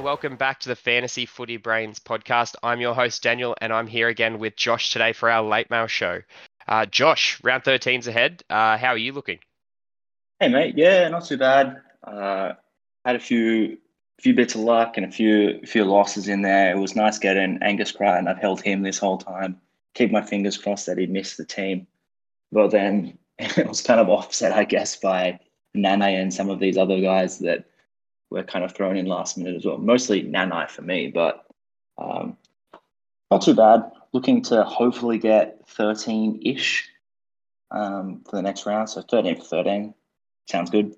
welcome back to the Fantasy Footy Brains podcast. I'm your host, Daniel, and I'm here again with Josh today for our late mail show. Uh, Josh, round 13's ahead. Uh, how are you looking? Hey, mate. Yeah, not too bad. Uh, had a few few bits of luck and a few few losses in there. It was nice getting Angus Crichton. I've held him this whole time. Keep my fingers crossed that he'd miss the team. But then it was kind of offset, I guess, by Nanai and some of these other guys that were kind of thrown in last minute as well. Mostly Nanai for me, but um, not too bad. Looking to hopefully get 13 ish um, for the next round. So 13 for 13 sounds good.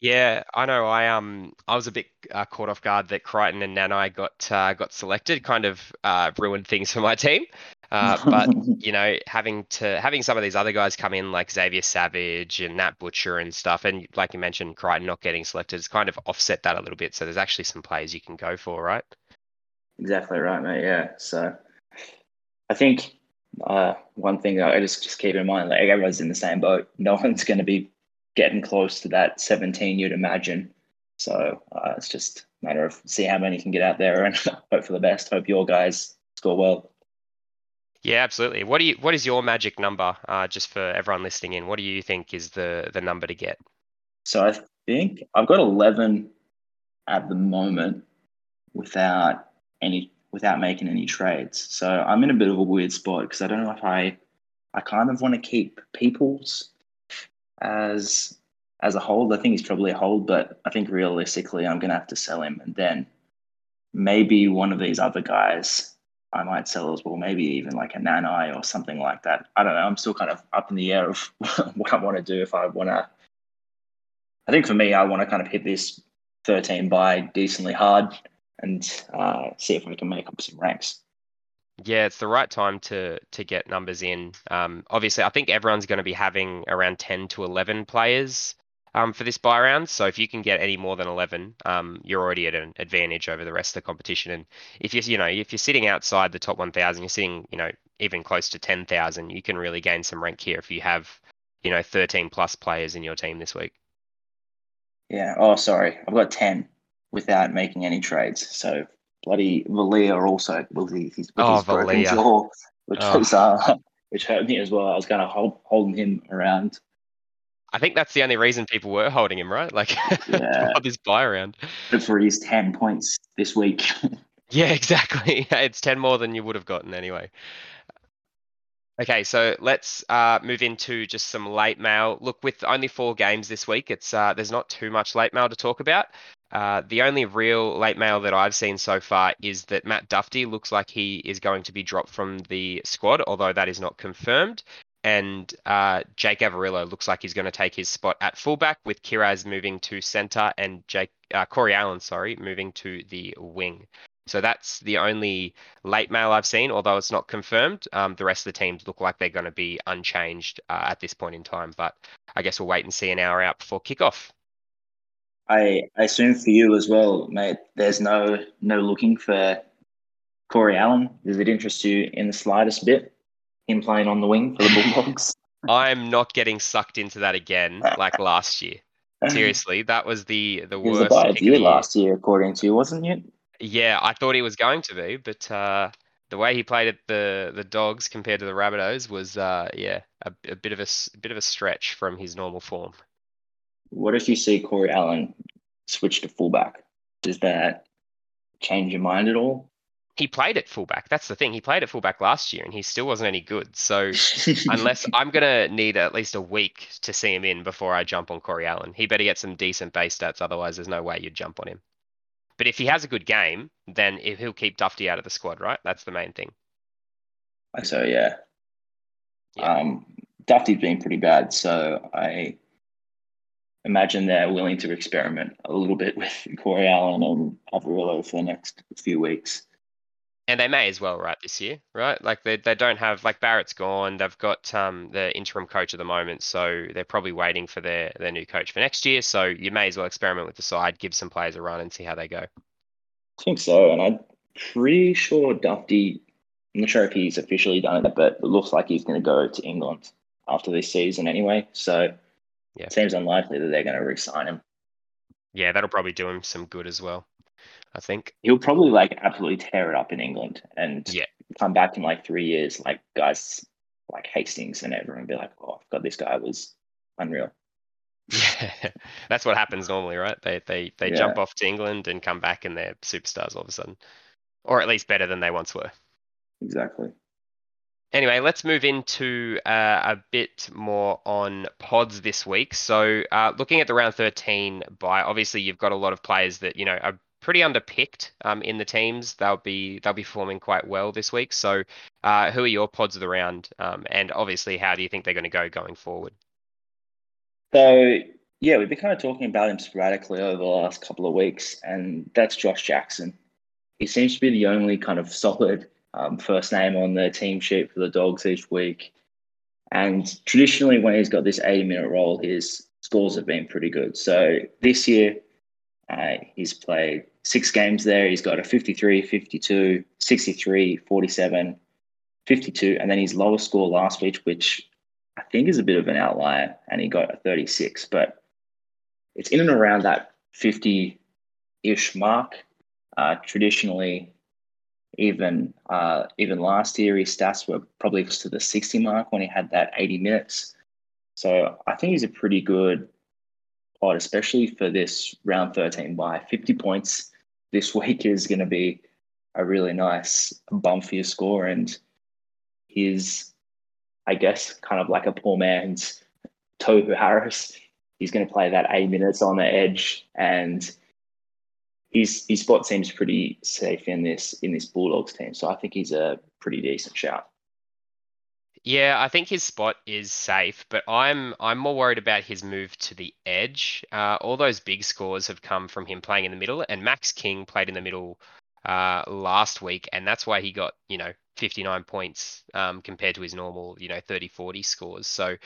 Yeah, I know. I um I was a bit uh, caught off guard that Crichton and Nanai got uh, got selected. Kind of uh, ruined things for my team. Uh, but you know, having to having some of these other guys come in like Xavier Savage and Nat Butcher and stuff, and like you mentioned, Crichton not getting selected, it's kind of offset that a little bit. So there's actually some players you can go for, right? Exactly right, mate. Yeah. So I think uh, one thing I just just keep in mind, like everyone's in the same boat. No one's going to be getting close to that 17 you'd imagine. So uh, it's just a matter of see how many can get out there and hope for the best. Hope your guys score well. Yeah, absolutely. What do you? What is your magic number? Uh, just for everyone listening in, what do you think is the the number to get? So I think I've got eleven at the moment without any without making any trades. So I'm in a bit of a weird spot because I don't know if I I kind of want to keep people's as as a hold. I think he's probably a hold, but I think realistically I'm gonna have to sell him and then maybe one of these other guys I might sell as well, maybe even like a Nanai or something like that. I don't know. I'm still kind of up in the air of what I want to do. If I want to, I think for me, I want to kind of hit this 13 by decently hard and uh, see if we can make up some ranks. Yeah, it's the right time to to get numbers in. Um, obviously, I think everyone's going to be having around 10 to 11 players um, for this buy round. So if you can get any more than 11, um, you're already at an advantage over the rest of the competition. And if you're, you know, if you're sitting outside the top 1,000, you're sitting, you know, even close to 10,000, you can really gain some rank here if you have, you know, 13 plus players in your team this week. Yeah. Oh, sorry. I've got 10 without making any trades. So bloody Valia also with his, with oh, his broken jaw, which oh. was uh, which hurt me as well. I was kind of hold, holding him around I think that's the only reason people were holding him, right? Like yeah. this buy around. For his ten points this week. yeah, exactly. It's ten more than you would have gotten anyway. Okay, so let's uh, move into just some late mail. Look, with only four games this week, it's uh, there's not too much late mail to talk about. Uh, the only real late mail that I've seen so far is that Matt Dufty looks like he is going to be dropped from the squad, although that is not confirmed and uh, Jake Averillo looks like he's going to take his spot at fullback with Kiraz moving to centre and Jake uh, Corey Allen, sorry, moving to the wing. So that's the only late mail I've seen, although it's not confirmed. Um, the rest of the teams look like they're going to be unchanged uh, at this point in time. But I guess we'll wait and see an hour out before kickoff. I, assume for you as well, mate. There's no no looking for Corey Allen. Does it interest you in the slightest bit? Him playing on the wing for the Bulldogs. I'm not getting sucked into that again like last year. Seriously, that was the the he worst. Was the year last year, according to you, wasn't it? Yeah, I thought he was going to be, but uh, the way he played at the the Dogs compared to the Rabbitohs was, uh, yeah, a, a, bit of a, a bit of a stretch from his normal form. What if you see Corey Allen switch to fullback? Does that change your mind at all? He played at fullback. That's the thing. He played at fullback last year and he still wasn't any good. So unless I'm gonna need at least a week to see him in before I jump on Corey Allen. He better get some decent base stats, otherwise there's no way you'd jump on him. But if he has a good game, then he'll keep Dufty out of the squad, right? That's the main thing. So yeah. yeah. Um, Dufty's been pretty bad, so I imagine they're willing to experiment a little bit with Corey Allen and Averillo for the next few weeks and they may as well, right, this year, right? Like they, they don't have like Barrett's gone. They've got um, the interim coach at the moment, so they're probably waiting for their their new coach for next year. So you may as well experiment with the side, give some players a run, and see how they go. I think so, and I'm pretty sure Dufty. I'm not sure if he's officially done it, but it looks like he's going to go to England after this season anyway. So yeah. it seems unlikely that they're going to re-sign him. Yeah, that'll probably do him some good as well. I think he'll probably like absolutely tear it up in England and Yeah. come back in like three years, like guys like Hastings and everyone be like, oh, God, this guy was unreal. Yeah, that's what happens normally, right? They they they Yeah. jump off to England and come back and they're superstars all of a sudden, or at least better than they once were. Exactly. Anyway, let's move into uh, a bit more on pods this week. So, uh, looking at the round 13 by, obviously you've got a lot of players that you know are pretty underpicked um, in the teams. They'll be they'll be performing quite well this week. So, uh, who are your pods of the round? Um, and obviously, how do you think they're going to go going forward? So yeah, we've been kind of talking about him sporadically over the last couple of weeks, and that's Josh Jackson. He seems to be the only kind of solid um, first name on the team sheet for the Dogs each week. And traditionally, when he's got this 80 minute role, his scores have been pretty good. So this year, uh, he's played six games there. He's got a 53, 52, 63, 47, 52, and then his lowest score last week, which I think is a bit of an outlier, and he got a 36, but it's in and around that 50 ish mark. Uh, traditionally, even uh, even last year, his stats were probably close to the 60 mark when he had that 80 minutes. So I think he's a pretty good pod, especially for this round 13 by 50 points this week is going to be a really nice bump for your score. And his, I guess, kind of like a poor man's Tohu Harris. He's going to play that eight minutes on the edge, and his his spot seems pretty safe in this in this Bulldogs team. So I think he's a pretty decent shout. Yeah, I think his spot is safe, but I'm I'm more worried about his move to the edge. Uh, all those big scores have come from him playing in the middle, and Max King played in the middle uh, last week, and that's why he got you know 59 points um, compared to his normal you know 30 40 scores. So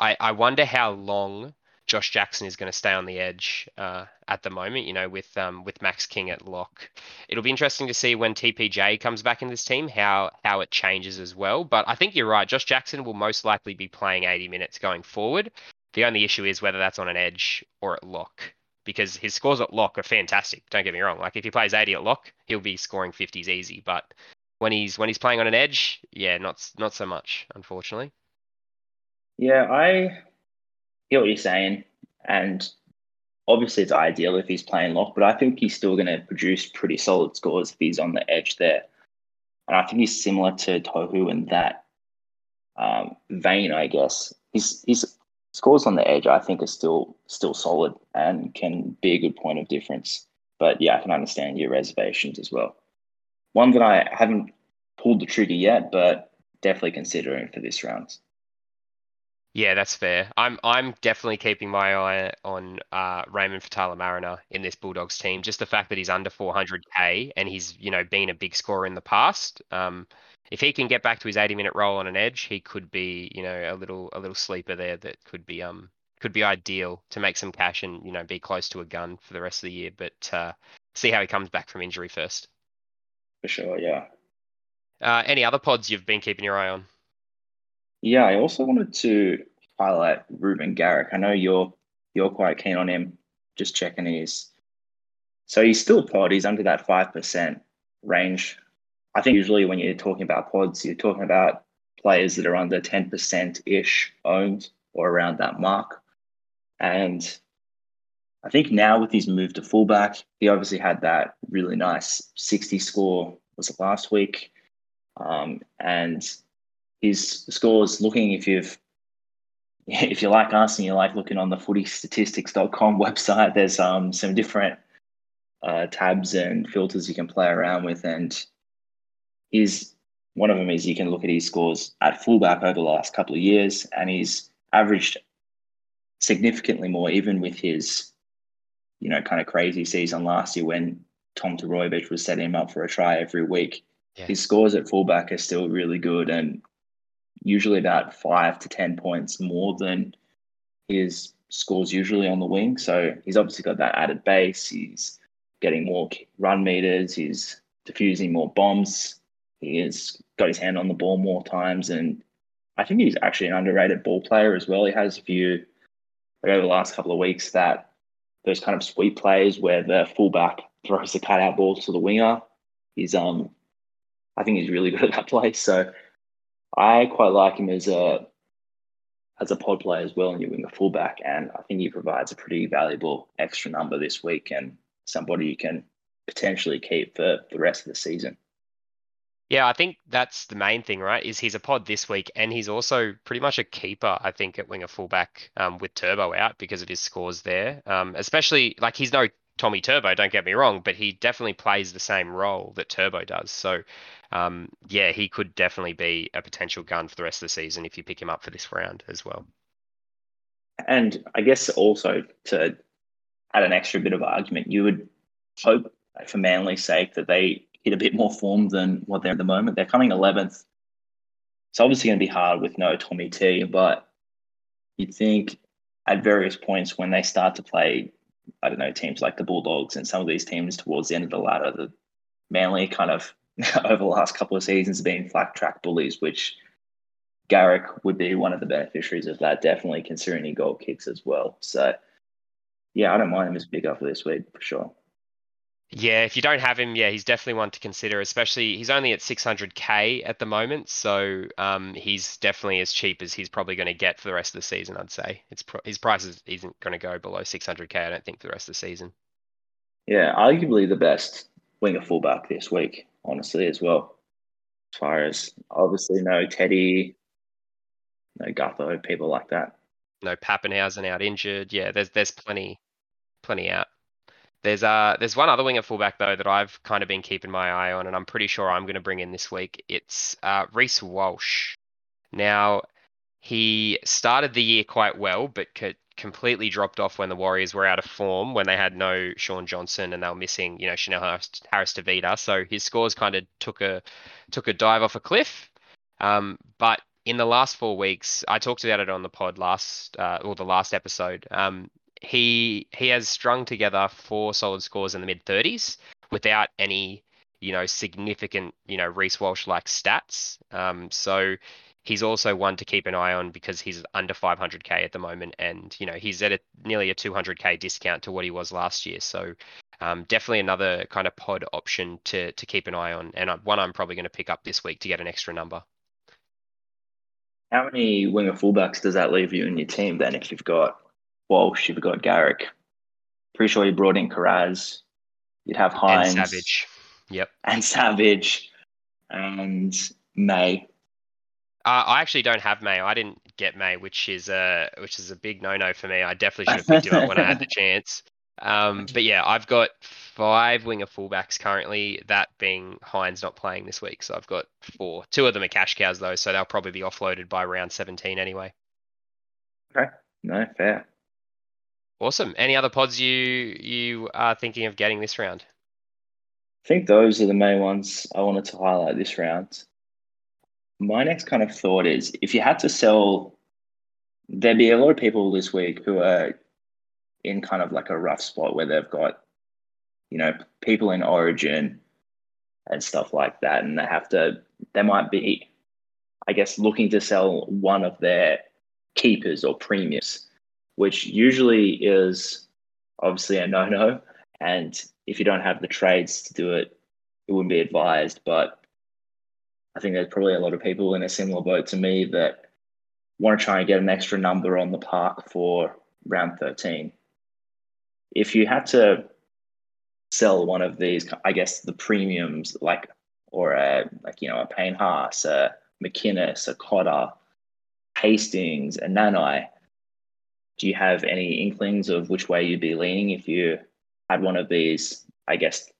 I I wonder how long Josh Jackson is going to stay on the edge uh, at the moment. You know, with um, with Max King at lock, it'll be interesting to see when TPJ comes back in this team how how it changes as well. But I think you're right. Josh Jackson will most likely be playing 80 minutes going forward. The only issue is whether that's on an edge or at lock, because his scores at lock are fantastic. Don't get me wrong. Like if he plays 80 at lock, he'll be scoring 50s easy. But when he's when he's playing on an edge, yeah, not not so much, unfortunately. Yeah, I hear what you're saying, and obviously it's ideal if he's playing lock, but I think he's still going to produce pretty solid scores if he's on the edge there. And I think he's similar to Tohu in that um, vein, I guess. His his scores on the edge, I think, are still still solid and can be a good point of difference. But yeah, I can understand your reservations as well. One that I haven't pulled the trigger yet, but definitely considering for this round. Yeah, that's fair. I'm I'm definitely keeping my eye on uh, Raymond Faitala-Mariner in this Bulldogs team. Just the fact that he's under 400k and he's you know been a big scorer in the past. Um, if he can get back to his 80 minute role on an edge, he could be you know a little a little sleeper there that could be um could be ideal to make some cash and you know be close to a gun for the rest of the year. But uh, see how he comes back from injury first. For sure, yeah. Uh, any other pods you've been keeping your eye on? Yeah, I also wanted to highlight Reuben Garrick. I know you're you're quite keen on him. Just checking his. So he's still pod. He's under that five percent range. I think usually when you're talking about pods, you're talking about players that are under ten percent ish owned or around that mark. And I think now with his move to fullback, he obviously had that really nice 60 score was it last week. Um, and his scores looking if you've if you like us and you like looking on the footystatistics.com website there's um, some different uh, tabs and filters you can play around with and his one of them is you can look at his scores at fullback over the last couple of years and he's averaged significantly more even with his you know kind of crazy season last year when Tom Trbojevic was setting him up for a try every week Yeah. his scores at fullback are still really good and usually about five to 10 points more than his scores usually on the wing. So he's obviously got that added base. He's getting more run meters. He's diffusing more bombs. He has got his hand on the ball more times. And I think he's actually an underrated ball player as well. He has a few over the last couple of weeks that those kind of sweep plays where the fullback throws the cutout balls to the winger. He's um, I think he's really good at that play. So I quite like him as a as a pod player as well, and your winger fullback. And I think he provides a pretty valuable extra number this week and somebody you can potentially keep for the rest of the season. Yeah, I think that's the main thing, right? Is he's a pod this week, and he's also pretty much a keeper, I think, at winger fullback um, with Turbo out because of his scores there. Um, especially like he's no Tommy Turbo, don't get me wrong, but he definitely plays the same role that Turbo does. So, um, yeah, he could definitely be a potential gun for the rest of the season if you pick him up for this round as well. And I guess also to add an extra bit of argument, you would hope for Manly's sake that they hit a bit more form than what they're at the moment. They're coming 11th. It's obviously going to be hard with no Tommy T, but you'd think at various points when they start to play, I don't know, teams like the Bulldogs and some of these teams towards the end of the ladder, the Manly kind of over the last couple of seasons have been flat track bullies, which Garrick would be one of the beneficiaries of that, definitely considering he goal kicks as well. So, yeah, I don't mind him as big up for this week for sure. Yeah, if you don't have him, yeah, he's definitely one to consider. Especially he's only at 600k at the moment, so um, he's definitely as cheap as he's probably going to get for the rest of the season. I'd say it's pro- his price is, isn't going to go below 600k. I don't think for the rest of the season. Yeah, arguably the best winger fullback this week, honestly, as well. As far as obviously no Teddy, no Gutho, people like that. No Papenhuyzen out injured. Yeah, there's there's plenty, plenty out. There's uh there's one other winger fullback though that I've kind of been keeping my eye on, and I'm pretty sure I'm going to bring in this week. It's uh, Reece Walsh. Now he started the year quite well, but co- completely dropped off when the Warriors were out of form, when they had no Shaun Johnson and they were missing, you know, Chanel Harris, Harris Tavita. So his scores kind of took a took a dive off a cliff. Um, but in the last four weeks, I talked about it on the pod last uh, or the last episode. Um, he he has strung together four solid scores in the mid 30s without any you know significant you know Reece Walsh like stats. Um, so he's also one to keep an eye on because he's under 500k at the moment, and you know he's at a, nearly a 200k discount to what he was last year. So um, definitely another kind of pod option to to keep an eye on, and one I'm probably going to pick up this week to get an extra number. How many winger fullbacks does that leave you in your team then if you've got Walsh, you've got Garrick. Pretty sure you brought in Kiraz. You'd have Hynes. And Savage. Yep. And Savage. And May. Uh, I actually don't have May. I didn't get May, which is a which is a big no no for me. I definitely should have picked him up when I had the chance. Um, but yeah, I've got five winger fullbacks currently. That being Hynes not playing this week, so I've got four. Two of them are cash cows though, so they'll probably be offloaded by round seventeen anyway. Okay, no fair. Awesome. Any other pods you you are thinking of getting this round? I think those are the main ones I wanted to highlight this round. My next kind of thought is if you had to sell, there'd be a lot of people this week who are in kind of like a rough spot where they've got, you know, people in origin and stuff like that. And they have to, they might be, I guess, looking to sell one of their keepers or premiums which usually is obviously a no no. And if you don't have the trades to do it, it wouldn't be advised. But I think there's probably a lot of people in a similar boat to me that want to try and get an extra number on the park for round 13. If you had to sell one of these, I guess the premiums, like, or a, like, you know, a Payne Haas, a McInnes, a Cotter, Hastings, a Nanai, do you have any inklings of which way you'd be leaning if you had one of these, I guess,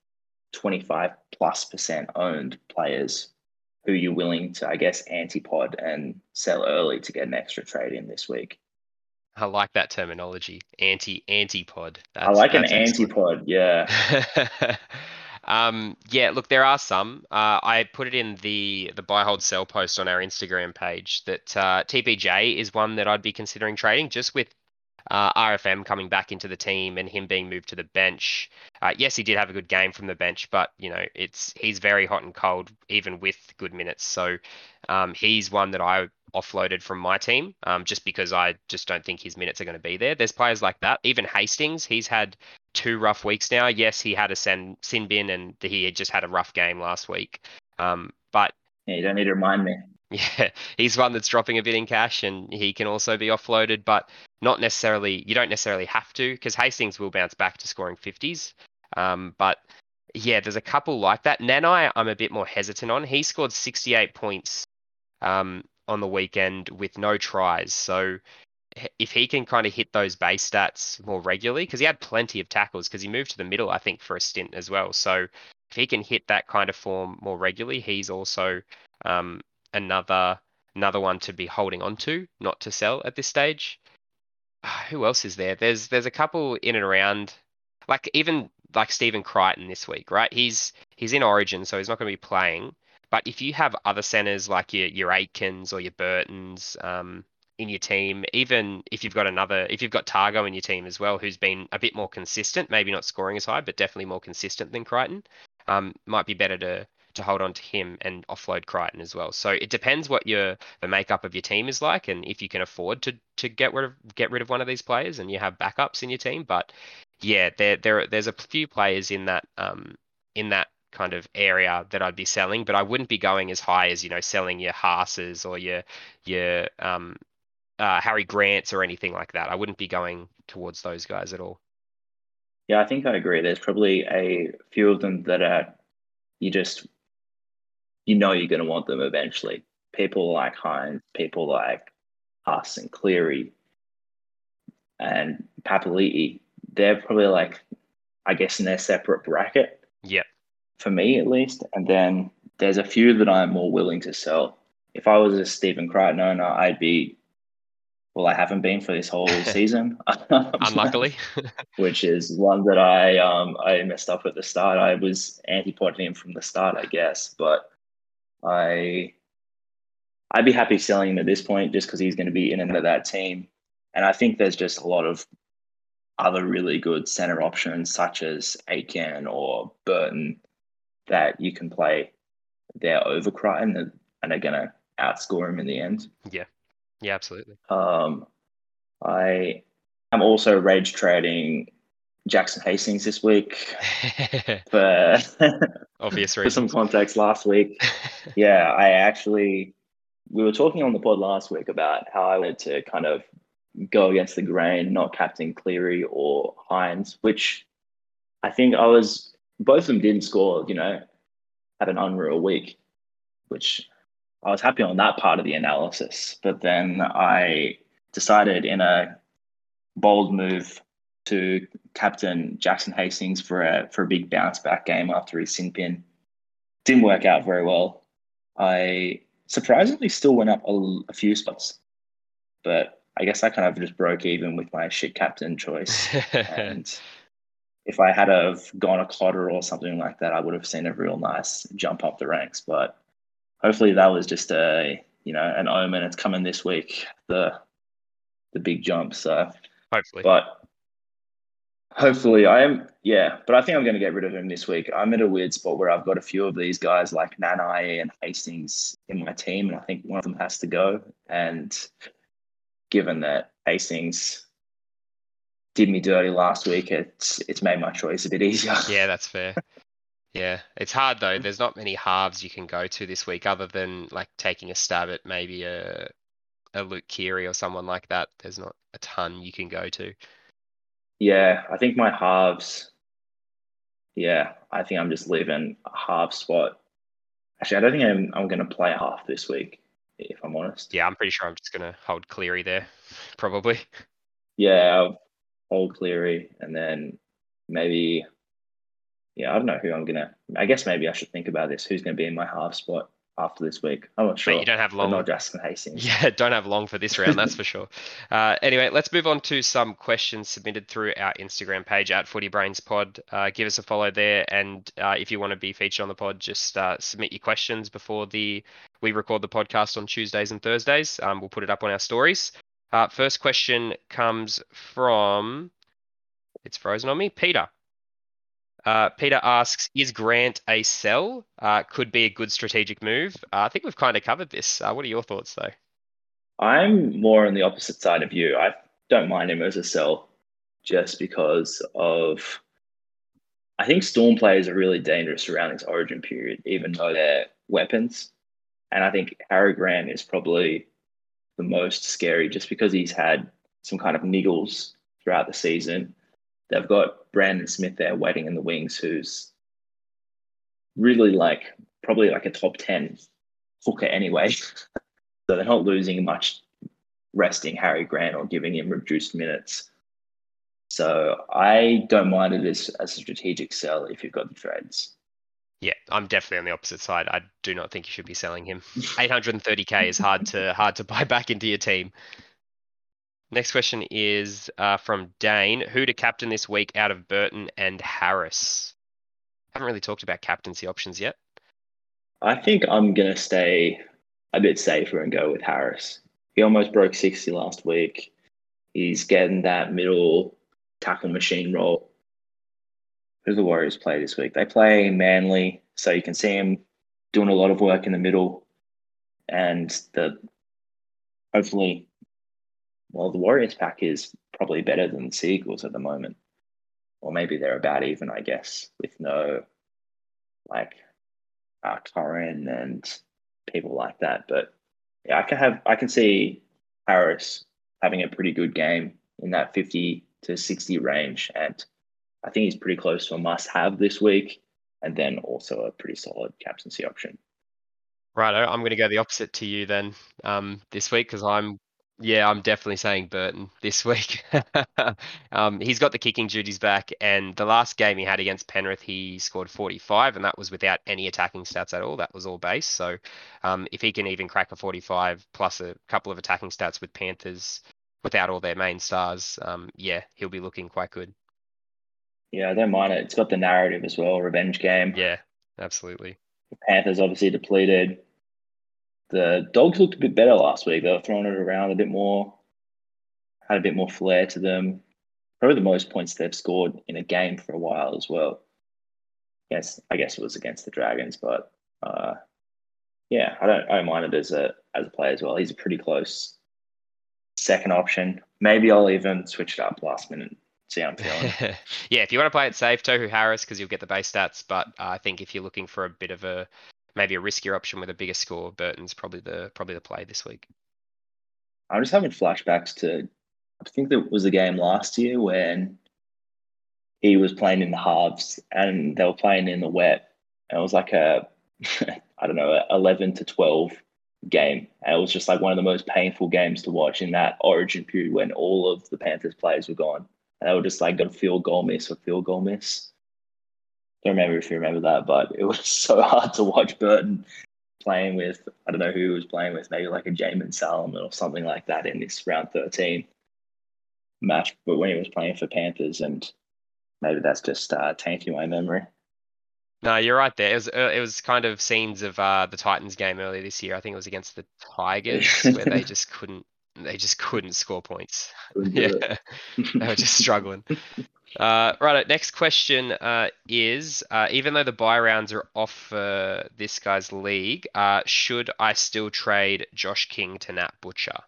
25 plus percent owned players who you're willing to, I guess, antipod and sell early to get an extra trade in this week? I like that terminology, anti antipod. I like an antipod, yeah. um, yeah, look, there are some. Uh, I put it in the the buy hold sell post on our Instagram page that uh, TPJ is one that I'd be considering trading just with uh, RFM coming back into the team and him being moved to the bench. Uh, yes, he did have a good game from the bench, but you know it's he's very hot and cold even with good minutes. So um, he's one that I offloaded from my team um, just because I just don't think his minutes are going to be there. There's players like that. Even Hastings, he's had two rough weeks now. Yes, he had a sin, sin bin and he had just had a rough game last week. Um, but yeah, you don't need to remind me. Yeah, he's one that's dropping a bit in cash and he can also be offloaded, but not necessarily, you don't necessarily have to because Hastings will bounce back to scoring 50s. Um, but yeah, there's a couple like that. Nanai, I'm a bit more hesitant on. He scored 68 points um, on the weekend with no tries. So if he can kind of hit those base stats more regularly, because he had plenty of tackles, because he moved to the middle, I think, for a stint as well. So if he can hit that kind of form more regularly, he's also um, another another one to be holding on to, not to sell at this stage. Who else is there? There's there's a couple in and around, like even like Stephen Crichton this week, right? He's he's in Origin, so he's not going to be playing. But if you have other centers like your your Aitkens or your Burtons, um, in your team, even if you've got another, if you've got Tago in your team as well, who's been a bit more consistent, maybe not scoring as high, but definitely more consistent than Crichton, um, might be better to to hold on to him and offload Crichton as well. So it depends what your the makeup of your team is like, and if you can afford to to get rid of get rid of one of these players, and you have backups in your team. But yeah, there there there's a few players in that um in that kind of area that I'd be selling, but I wouldn't be going as high as you know selling your Haases or your your um uh, Harry Grants or anything like that. I wouldn't be going towards those guys at all. Yeah, I think I agree. There's probably a few of them that are you just you know you're going to want them eventually. People like Hynes, people like us and Cleary and Papali'i, they're probably like, I guess, in their separate bracket. Yeah. For me, at least. And then there's a few that I'm more willing to sell. If I was a Stephen Crichton owner, I'd be well, I haven't been for this whole season. Unluckily. which is one that I um I messed up at the start. I was antipoding him from the start, I guess, but I I'd be happy selling him at this point just because he's going to be in and out of that team. And I think there's just a lot of other really good center options such as Aitken or Burton that you can play there over Crichton and are going to outscore him in the end. Yeah. Yeah, absolutely. Um, I am also rage trading Jackson Hastings this week for obvious for some context. Last week, yeah, I actually we were talking on the pod last week about how I wanted to kind of go against the grain, not Captain Cleary or Hynes, which I think I was both of them didn't score. You know, had an unreal week, which I was happy on that part of the analysis, but then I decided in a bold move to captain Jackson Hastings for a for a big bounce back game after his sin bin. Didn't work out very well. I surprisingly still went up a, a few spots, but I guess I kind of just broke even with my shit captain choice. and if I had have gone a Cotter or something like that, I would have seen a real nice jump up the ranks. But hopefully that was just a you know an omen. It's coming this week. The the big jump. So hopefully, but hopefully I am. Yeah, but I think I'm going to get rid of him this week. I'm in a weird spot where I've got a few of these guys like Nanai and Hastings in my team, and I think one of them has to go. And given that Hastings did me dirty last week, it's it's made my choice a bit easier. Yeah, that's fair. Yeah, it's hard though. There's not many halves you can go to this week other than like taking a stab at maybe a a Luke Keary or someone like that. There's not a ton you can go to. Yeah, I think my halves. Yeah, I think I'm just leaving a half spot. Actually, I don't think I'm I'm going to play half this week, if I'm honest. Yeah, I'm pretty sure I'm just going to hold Cleary there, probably. Yeah, I'll hold Cleary, and then maybe yeah, I don't know who I'm gonna. I guess maybe I should think about this. Who's going to be in my half spot after this week? I'm not sure. You don't have long. Not Jackson Hastings. Yeah, don't have long for this round. that's for sure. Uh, anyway, let's move on to some questions submitted through our Instagram page at Footy Brains Pod. Uh, give us a follow there, and uh, if you want to be featured on the pod, just uh, submit your questions before the we record the podcast on Tuesdays and Thursdays. Um, we'll put it up on our stories. Uh, first question comes from. It's frozen on me, Peter. Uh, Peter asks, is Grant a sell? Uh, could be a good strategic move. Uh, I think we've kind of covered this. Uh, what are your thoughts, though? I'm more on the opposite side of you. I don't mind him as a sell. just because of I think Storm players are really dangerous around this origin period, even though they're weapons. And I think Harry Grant is probably the most scary just because he's had some kind of niggles throughout the season. They've got Brandon Smith there waiting in the wings, who's really like probably like a top 10 hooker anyway. so they're not losing much resting Harry Grant or giving him reduced minutes. So I don't mind it as, as a strategic sell if you've got the trades. Yeah, I'm definitely on the opposite side. I do not think you should be selling him. 830k is hard to hard to buy back into your team. Next question is uh, from Dane. Who to captain this week out of Burton and Harris? Haven't really talked about captaincy options yet. I think I'm gonna stay a bit safer and go with Harris. He almost broke 60 last week. He's getting that middle tackle machine role. Who do the Warriors play this week? They play Manly, so you can see him doing a lot of work in the middle, and the hopefully, well, the Warriors pack is probably better than the Seagulls at the moment, or maybe they're about even, I guess, with no like uh, and people like that. But yeah, I can have I can see Harris having a pretty good game in that fifty to sixty range, and I think he's pretty close to a must have this week, and then also a pretty solid captaincy option. Right, I'm going to go the opposite to you then um, this week because I'm, yeah, I'm definitely saying Burton this week. um, he's got the kicking duties back, and the last game he had against Penrith, he scored 45, and that was without any attacking stats at all. That was all base. So um, if he can even crack a 45 plus a couple of attacking stats with Panthers without all their main stars, um, yeah, he'll be looking quite good. Yeah, I don't mind it. It's got the narrative as well, revenge game. Yeah, absolutely. The Panthers obviously depleted. The Dogs looked a bit better last week. They were throwing it around a bit more, had a bit more flair to them. Probably the most points they've scored in a game for a while as well. Yes, I guess it was against the Dragons, but uh, yeah, I don't I don't mind it as a as a player as well. He's a pretty close second option. Maybe I'll even switch it up last minute see how I'm feeling. yeah, if you want to play it safe, Tohu Harris because you'll get the base stats. But uh, I think if you're looking for a bit of a maybe a riskier option with a bigger score, Burton's probably the probably the play this week. I'm just having flashbacks to I think there was a game last year when he was playing in the halves and they were playing in the wet. And it was like a I don't know, 11 to 12 game. And it was just like one of the most painful games to watch in that origin period when all of the Panthers players were gone and I would just like got a field goal miss or field goal miss. Don't remember if you remember that, but it was so hard to watch Burton playing with I don't know who he was playing with, maybe like a Jaeman Salmon or something like that in this round thirteen match. But when he was playing for Panthers, and maybe that's just uh, tainting my memory. No, you're right there. It was uh, it was kind of scenes of uh, the Titans game earlier this year. I think it was against the Tigers where they just couldn't they just couldn't score points. yeah, they were just struggling. Uh, right. Next question uh, is: uh, Even though the buy rounds are off for this guy's league, uh, should I still trade Josh King to Nat Butcher?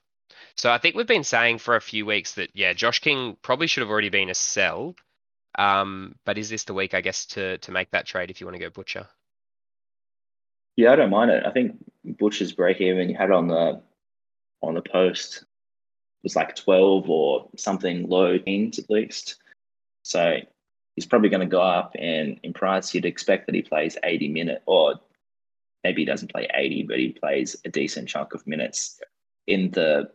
So I think we've been saying for a few weeks that yeah, Josh King probably should have already been a sell. Um, but is this the week, I guess, to to make that trade if you want to go Butcher? Yeah, I don't mind it. I think Butcher's break even. You had on the on the post was like 12 or something low teens at least. So he's probably going to go up and in price you'd expect that he plays 80 minutes or maybe he doesn't play 80 but he plays a decent chunk of minutes in the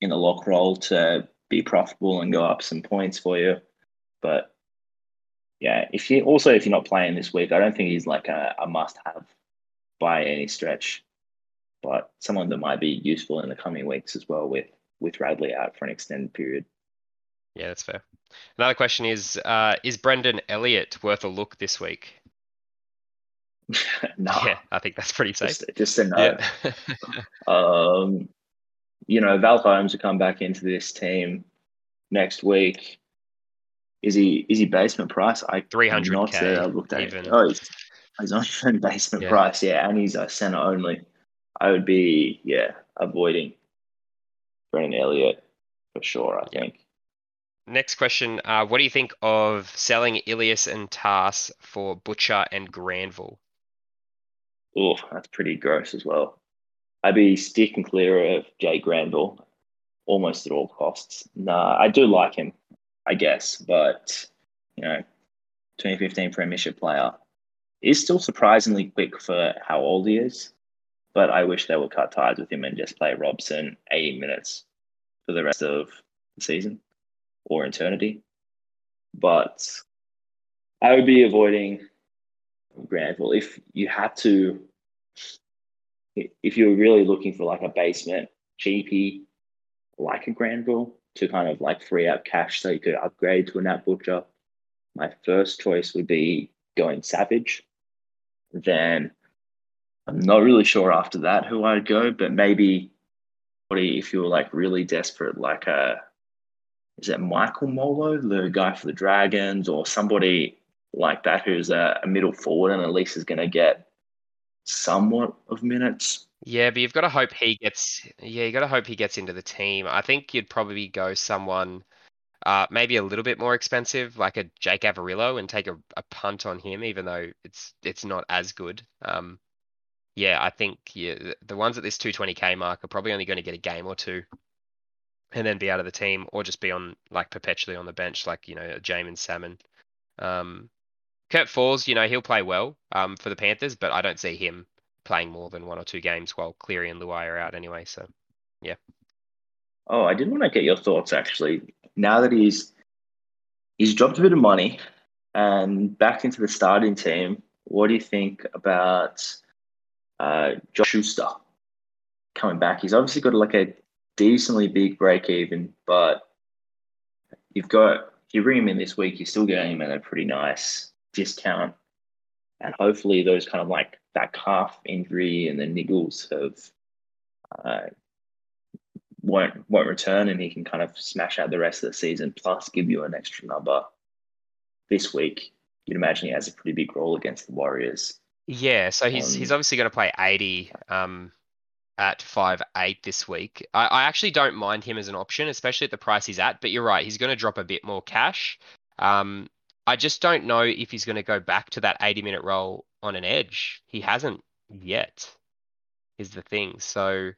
in the lock role to be profitable and go up some points for you but yeah if you also if you're not playing this week i don't think he's like a, a must have by any stretch but someone that might be useful in the coming weeks as well with with Radley out for an extended period. Yeah, that's fair. Another question is: uh, Is Brendan Elliott worth a look this week? no. Yeah, I think that's pretty safe. Just, just a no. Yeah. um, you know, Val Holmes will come back into this team next week. Is he is he basement price? I three hundred not I looked at even. It. Oh, he's, he's on basement yeah. price. Yeah, and he's a center only. I would be yeah avoiding Brendan Elliott for sure. I think. Next question. Uh, what do you think of selling Ilias and Tass for Butcher and Granville? Oh, that's pretty gross as well. I'd be sticking clear of Jay Granville almost at all costs. Nah, I do like him, I guess, but you know, 2015 Premiership player is still surprisingly quick for how old he is. But I wish they would cut ties with him and just play Robson 80 minutes for the rest of the season or eternity. But I would be avoiding Granville if you had to. If you were really looking for like a basement cheapie, like a Granville, to kind of like free up cash so you could upgrade to a Nat Butcher, my first choice would be going Savage. Then I'm not really sure after that who I'd go, but maybe if you were like really desperate, like a is it Michael Molo, the guy for the Dragons, or somebody like that who's a, a middle forward and at least is going to get somewhat of minutes. Yeah, but you've got to hope he gets. Yeah, you got to hope he gets into the team. I think you'd probably go someone, uh, maybe a little bit more expensive, like a Jake Averillo, and take a, a punt on him, even though it's it's not as good. Um, yeah, I think yeah, the ones at this 220k mark are probably only going to get a game or two, and then be out of the team, or just be on like perpetually on the bench, like you know Jaeman Salmon. Um, Kurt Falls, you know, he'll play well um, for the Panthers, but I don't see him playing more than one or two games while Cleary and Luai are out anyway. So, yeah. Oh, I did want to get your thoughts actually. Now that he's he's dropped a bit of money and back into the starting team, what do you think about uh, Josh Schuster coming back? He's obviously got like a decently big break even, but you've got if you bring him in this week, you're still getting him at a pretty nice discount. And hopefully, those kind of like that calf injury and the niggles have uh, won't won't return, and he can kind of smash out the rest of the season. Plus, give you an extra number this week. You'd imagine he has a pretty big role against the Warriors. Yeah, so he's um, he's obviously going to play eighty um, at five eight this week. I, I actually don't mind him as an option, especially at the price he's at. But you're right, he's going to drop a bit more cash. Um, I just don't know if he's going to go back to that 80 minute role on an edge. He hasn't yet, is the thing. So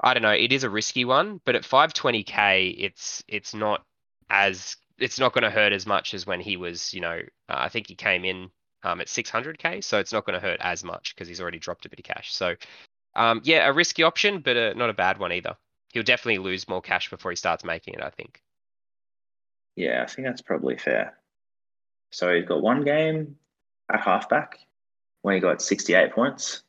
I don't know. It is a risky one, but at 520k, it's it's not as it's not going to hurt as much as when he was. You know, uh, I think he came in um, at 600k, so it's not going to hurt as much because he's already dropped a bit of cash. So um, yeah, a risky option, but a, not a bad one either. He'll definitely lose more cash before he starts making it. I think. Yeah, I think that's probably fair. So he's got one game at halfback when he got 68 points.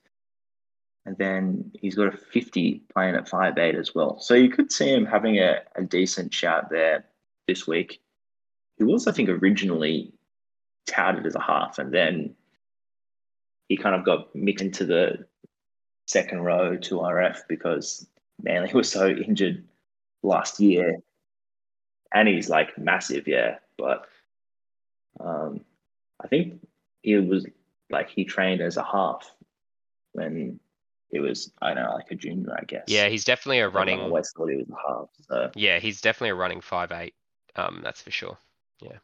And then he's got a 50 playing at 5'8 as well. So you could see him having a, a decent shout there this week. He was, I think, originally touted as a half, and then he kind of got mixed into the second row to RF because Manly was so injured last year. And he's like massive, yeah. But um, I think he was like he trained as a half when he was I don't know like a junior, I guess. Yeah, he's definitely a running. I always thought he was a half. So. Yeah, he's definitely a running five eight. Um, that's for sure. Yeah.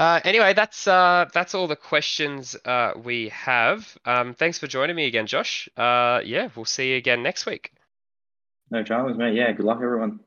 Uh, anyway, that's uh, that's all the questions uh, we have. Um, thanks for joining me again, Josh. Uh, yeah, we'll see you again next week. No dramas, mate. Yeah, good luck, everyone.